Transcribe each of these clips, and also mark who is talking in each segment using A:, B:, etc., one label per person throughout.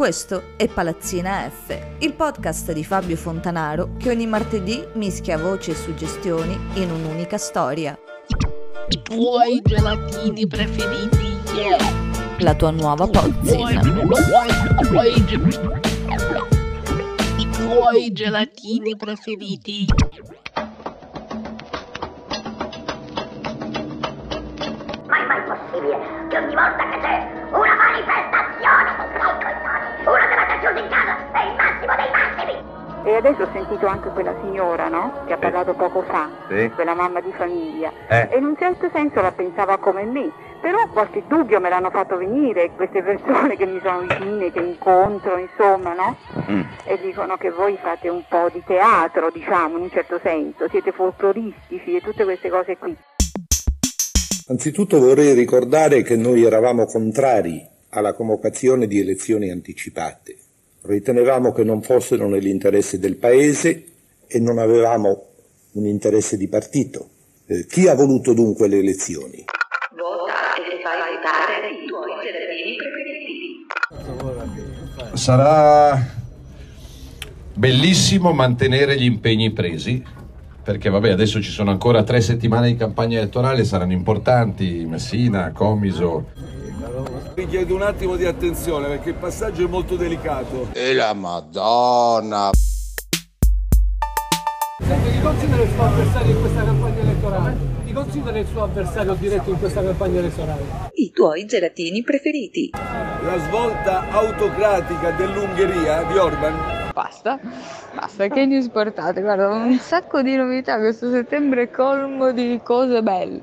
A: Questo è Palazzina F, il podcast di Fabio Fontanaro che ogni martedì mischia voci e suggestioni in un'unica storia.
B: I tuoi gelatini preferiti, yeah.
A: La tua nuova pozzina.
B: I tuoi gelatini preferiti.
C: Ma è mai possibile che ogni volta che c'è una manifestazione dei miei coglioni, chiuso in casa? È il massimo dei massimi!
D: E adesso ho sentito anche quella signora, no? Che ha parlato poco fa,
E: Sì.
D: quella mamma di famiglia.
E: Eh.
D: E in un certo senso la pensava come me. Però qualche dubbio me l'hanno fatto venire queste persone che mi sono vicine, che incontro, insomma, no?
E: Mm.
D: E dicono che voi fate un po' di teatro, diciamo, in un certo senso, siete folcloristici e tutte queste cose qui.
F: Anzitutto vorrei ricordare che noi eravamo contrari alla convocazione di elezioni anticipate. Ritenevamo che non fossero nell'interesse del Paese e non avevamo un interesse di partito. Eh, chi ha voluto dunque le elezioni?
C: Vota e fai votare i tuoi gelatini preferiti.
G: Sarà bellissimo mantenere gli impegni presi, perché vabbè, adesso ci sono ancora tre settimane di campagna elettorale, saranno importanti, Messina, Comiso.
H: Vi chiedo un attimo di attenzione perché il passaggio è molto delicato.
E: E la Madonna!
I: Senti, chi considera il suo avversario in questa campagna elettorale? Chi considera il suo avversario diretto in questa campagna elettorale?
A: I tuoi gelatini preferiti.
H: La svolta autocratica dell'Ungheria di Orban
J: Basta, basta, che news portate? Guarda, un sacco di novità, questo settembre è colmo di cose belle.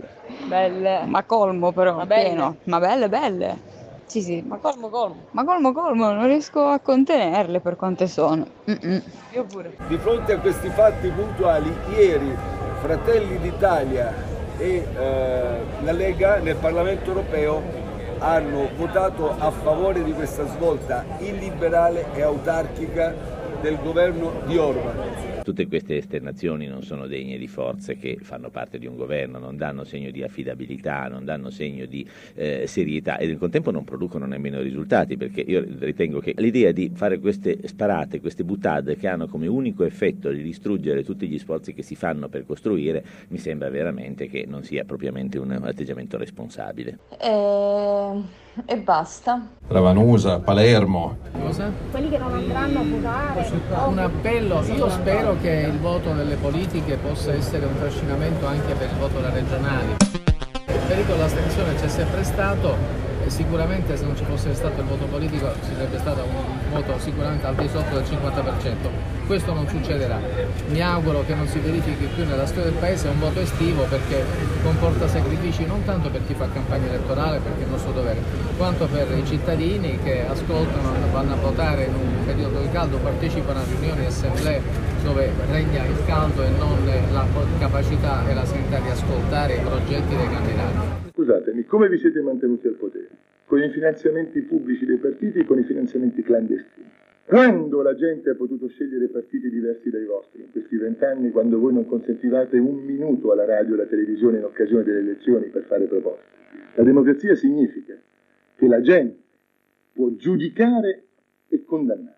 J: Belle. Ma colmo però,
K: Ma belle.
J: pieno. Ma belle, belle. Sì, sì, ma,
K: colmo colmo.
J: ma colmo, colmo, non riesco a contenerle per quante sono. Mm-mm.
K: Io pure.
H: Di fronte a questi fatti puntuali, ieri Fratelli d'Italia e eh, la Lega nel Parlamento europeo hanno votato a favore di questa svolta illiberale e autarchica del governo di Orban.
L: Tutte queste esternazioni non sono degne di forze che fanno parte di un governo, non danno segno di affidabilità, non danno segno di eh, serietà e nel contempo non producono nemmeno risultati perché io ritengo che l'idea di fare queste sparate, queste buttade che hanno come unico effetto di distruggere tutti gli sforzi che si fanno per costruire mi sembra veramente che non sia propriamente un atteggiamento responsabile.
A: E, e basta.
G: Ravanusa, Palermo.
I: Cosa?
C: Quelli che non andranno a votare.
I: Un appello, io spero che il voto delle politiche possa essere un trascinamento anche per il voto alle regionali. Il pericolo dell'astensione c'è sempre stato e sicuramente se non ci fosse stato il voto politico ci sarebbe stato un voto sicuramente al di sotto del 50%. Questo non succederà. Mi auguro che non si verifichi più nella storia del Paese un voto estivo perché comporta sacrifici non tanto per chi fa campagna elettorale perché è il nostro dovere, quanto per i cittadini che ascoltano, vanno a votare in un periodo di caldo, partecipano a riunioni e assemblee dove regna il caldo e non la capacità e la sensibilità di ascoltare i progetti dei candidati.
F: Scusatemi, come vi siete mantenuti al potere? Con i finanziamenti pubblici dei partiti e con i finanziamenti clandestini. Quando la gente ha potuto scegliere partiti diversi dai vostri, in questi vent'anni, quando voi non consentivate un minuto alla radio e alla televisione in occasione delle elezioni per fare proposte. La democrazia significa che la gente può giudicare e condannare.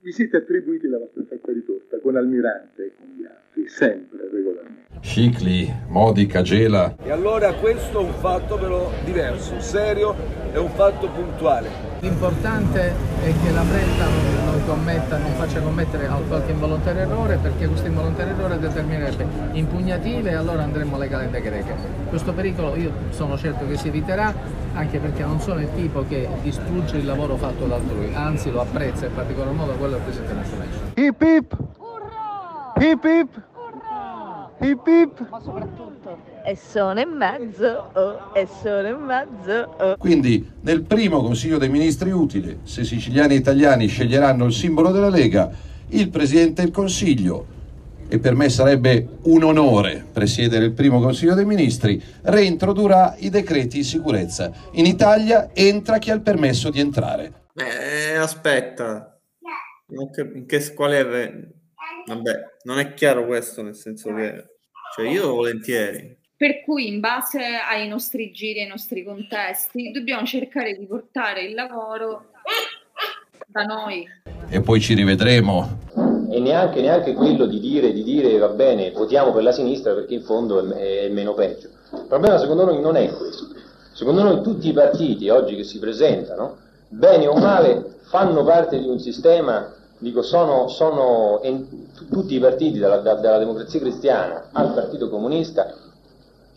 F: Vi siete attribuiti la vostra fetta di torta con Almirante e con gli altri, sempre regolarmente.
G: Scicli, Modica, Gela.
H: E allora questo è un fatto però diverso, serio, è un fatto puntuale.
I: L'importante è che la Brenta non, non commetta, non faccia commettere al qualche involontario errore perché questo involontario errore determinerebbe impugnative e allora andremo alle calende greche. Questo pericolo io sono certo che si eviterà anche perché non sono il tipo che distrugge il lavoro fatto da altrui, anzi lo apprezza in particolar modo quello del Presidente Mussolini.
K: Hip hip. Hip hip. Hip hip.
A: Ma soprattutto. E sono e mezzo, oh, e sono e mezzo, oh.
G: Quindi nel primo Consiglio dei Ministri utile, se siciliani e italiani sceglieranno il simbolo della Lega, il Presidente del Consiglio, e per me sarebbe un onore presiedere il primo Consiglio dei Ministri, reintrodurrà i decreti di sicurezza. In Italia entra chi ha il permesso di entrare.
K: Eh, aspetta. In che, qual è... Vabbè, non è chiaro questo, nel senso che... Cioè, io volentieri.
M: Per cui, in base ai nostri giri, ai nostri contesti, dobbiamo cercare di portare il lavoro da noi.
G: E poi ci rivedremo.
N: E neanche, neanche quello di dire, di dire va bene, votiamo per la sinistra perché in fondo è, è meno peggio. Il problema secondo noi non è questo. Secondo noi tutti i partiti oggi che si presentano, bene o male, fanno parte di un sistema, dico, sono, sono en- tutti i partiti, dalla, da- dalla democrazia cristiana al Partito Comunista,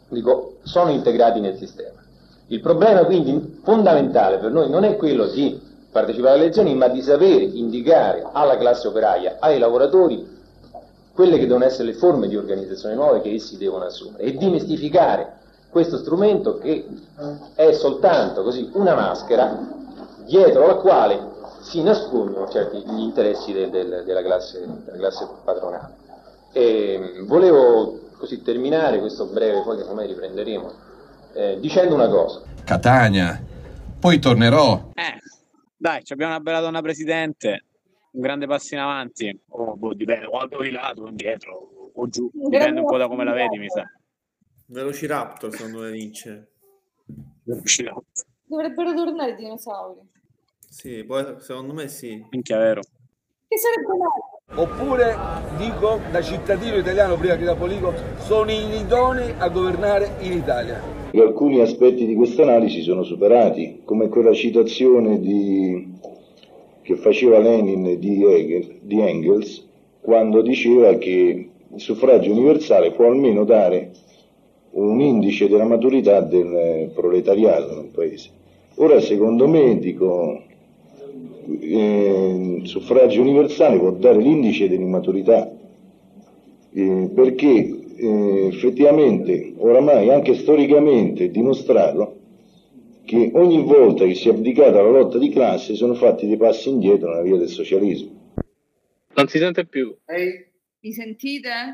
N: dico, sono integrati nel sistema. Il problema quindi fondamentale per noi non è quello di partecipare alle elezioni, ma di sapere indicare alla classe operaia, ai lavoratori, quelle che devono essere le forme di organizzazione nuove che essi devono assumere e dimistificare questo strumento che è soltanto così una maschera dietro la quale si nascondono certi gli interessi del- del- della, classe, della classe padronale. E volevo così terminare questo breve, poi che ormai riprenderemo, eh, dicendo una cosa.
G: Catania. Poi tornerò.
O: Eh, dai, ci abbiamo una bella donna presidente, un grande passo in avanti. Oh, boh, dipende, quando di lato, indietro o giù, dipende un po' da come la vedi, mi sa.
K: Velociraptor secondo me vince.
M: Dovrebbero tornare i dinosauri.
K: Sì, poi secondo me sì.
O: Minchia, vero.
M: Che sarebbe bello.
H: Oppure dico da cittadino italiano prima che da politico sono inidonei a governare in Italia.
P: Alcuni aspetti di questa analisi sono superati, come quella citazione di- che faceva Lenin di, Hegel- di Engels quando diceva che il suffragio universale può almeno dare un indice della maturità del proletariato nel paese. Ora, secondo me, dico, eh, il suffragio universale può dare l'indice dell'immaturità, eh, perché eh, effettivamente, oramai anche storicamente, è dimostrato che ogni volta che si è abdicata alla lotta di classe sono fatti dei passi indietro nella via del socialismo.
O: Non si sente più.
M: Mi sentite?